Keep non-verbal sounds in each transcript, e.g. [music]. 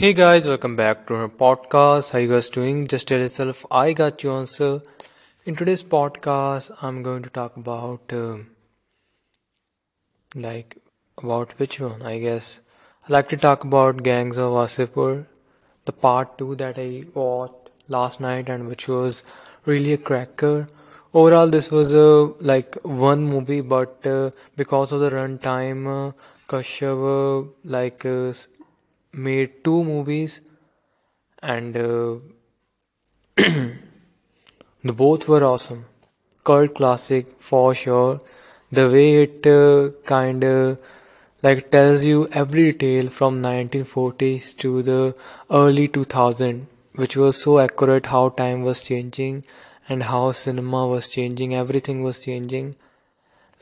Hey guys, welcome back to our podcast. How you guys doing? Just tell yourself I got you answer. In today's podcast, I'm going to talk about uh, like about which one? I guess I like to talk about Gangs of Wasseypur, the part two that I watched last night and which was really a cracker. Overall, this was a like one movie, but uh, because of the runtime, uh, Kashyap uh, like uh, made two movies and uh, [clears throat] the both were awesome. Cult classic for sure. The way it uh, kind of like tells you every detail from 1940s to the early 2000, which was so accurate how time was changing and how cinema was changing, everything was changing.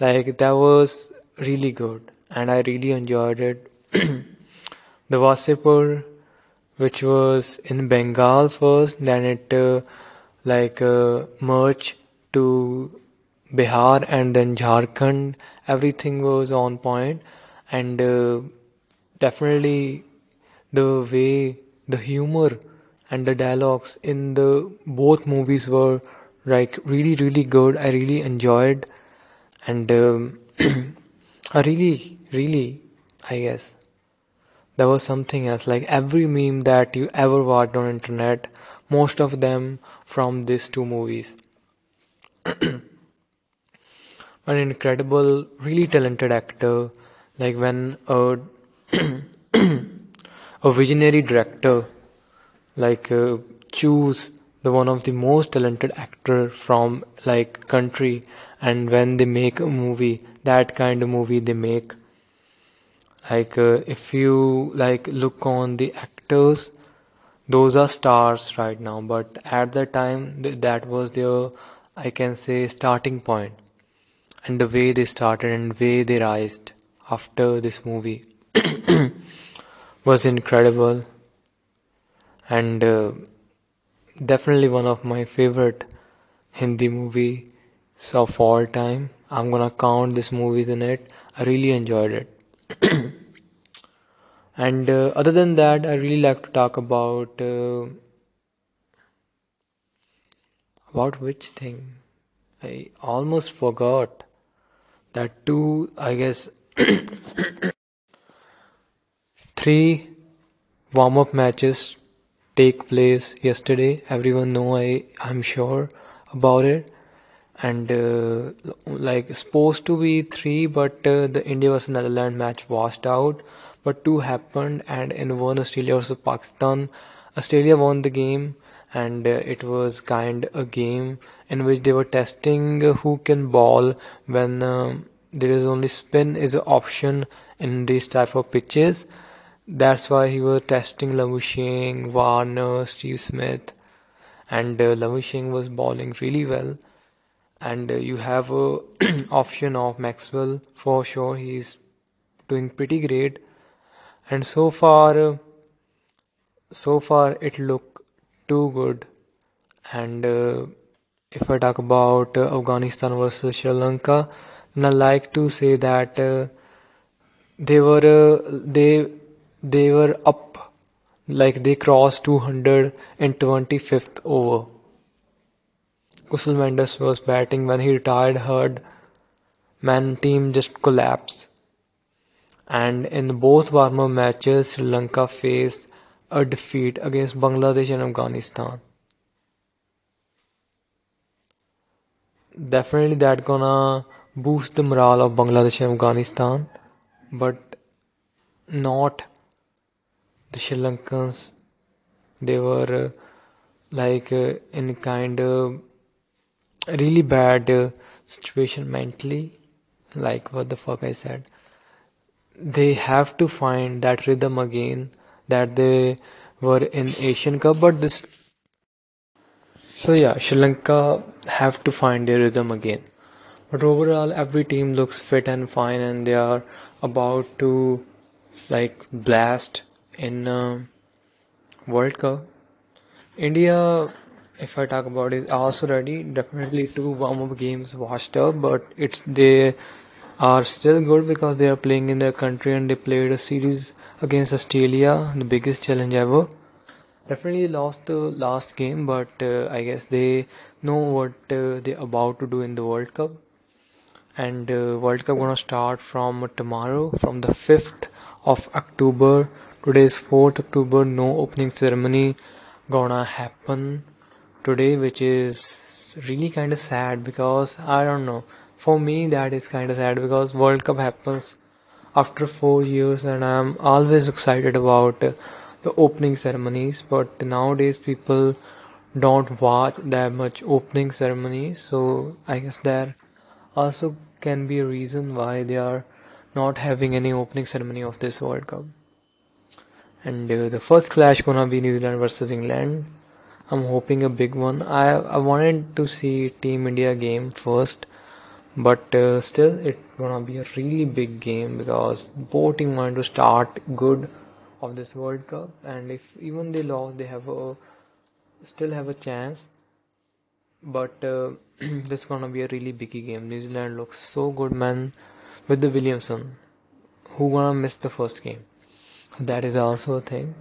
Like that was really good and I really enjoyed it. [clears throat] The Wasseypur, which was in Bengal first, then it uh, like uh, merged to Bihar and then Jharkhand. Everything was on point, and uh, definitely the way the humor and the dialogues in the both movies were like really really good. I really enjoyed, and um, [clears throat] I really really I guess there was something else like every meme that you ever watched on internet most of them from these two movies. [clears throat] An incredible really talented actor like when a, [clears throat] a visionary director like uh, choose the one of the most talented actor from like country and when they make a movie that kind of movie they make like uh, if you like look on the actors those are stars right now but at the time th- that was their i can say starting point and the way they started and way they rised after this movie [coughs] was incredible. And uh, definitely one of my favorite hindi movies of all time. I'm gonna count this movies in it. I really enjoyed it [clears throat] and uh, other than that i really like to talk about uh, about which thing I almost forgot that two, I guess, [clears throat] three warm-up matches take place yesterday. Everyone know I I'm sure about it, and uh, like supposed to be three, but uh, the India versus Netherlands match washed out. But two happened, and in one Australia versus Pakistan, Australia won the game, and uh, it was kind a game in which they were testing who can ball when um, there is only spin is an option in these type of pitches. That's why he was testing Labuschagne, Warner, Steve Smith, and uh, Labuschagne was bowling really well. And uh, you have a [clears throat] option of Maxwell for sure. He's doing pretty great. And so far, uh, so far it look too good. And uh, if I talk about uh, Afghanistan versus Sri Lanka, then I like to say that uh, they were uh, they they were up like they crossed 200 in 25th over. Kusal Mendis was batting when he retired hurt. Man team just collapsed. And in both warm-up matches, Sri Lanka faced a defeat against Bangladesh and Afghanistan. Definitely that gonna boost the morale of Bangladesh and Afghanistan, but not the Sri Lankans. They were uh, like uh, in kind of really bad uh, situation mentally. Like what the fuck I said. They have to find that rhythm again that they were in Asian Cup, but this. So yeah, Sri Lanka have to find their rhythm again. But overall, every team looks fit and fine, and they are about to like blast in uh, World Cup. India, if I talk about, is also ready. Definitely two warm-up games washed up, but it's they are still good because they are playing in their country and they played a series against Australia, the biggest challenge ever. Definitely lost the last game, but uh, I guess they know what uh, they're about to do in the World Cup. And uh, World Cup gonna start from tomorrow, from the 5th of October. Today is 4th October. No opening ceremony gonna happen today, which is really kind of sad because I don't know. For me that is kind of sad because world cup happens after 4 years and i'm always excited about the opening ceremonies. But nowadays people don't watch that much opening ceremonies. So i guess there also can be a reason why they are not having any opening ceremony of this world cup. And uh, the first clash gonna be new zealand versus england i'm hoping a big one. I i wanted to see team india game first but uh, still it's gonna be a really big game because both team want to start good of this World Cup and if even they lost they have a still have a chance. But uh, [clears throat] this gonna be a really big game. New Zealand looks so good man with the Williamson. Who gonna miss the first game? That is also a thing.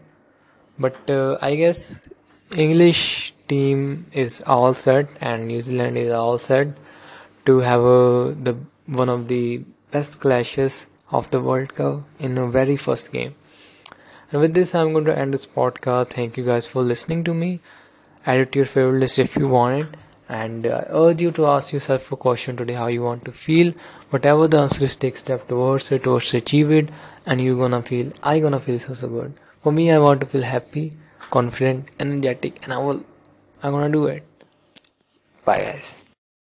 But uh, I guess English team is all set and New Zealand is all set to have a, the one of the best clashes of the World Cup in the very first game. And with this, I'm going to end this podcast. Thank you guys for listening to me. Add it to your favorite list if you want it. And I urge you to ask yourself a question today how you want to feel. Whatever the answer is, take step towards it, towards achieve it, and you're gonna feel, I gonna feel so, so good. For me, I want to feel happy, confident, energetic, and I will, I'm gonna do it. Bye, guys.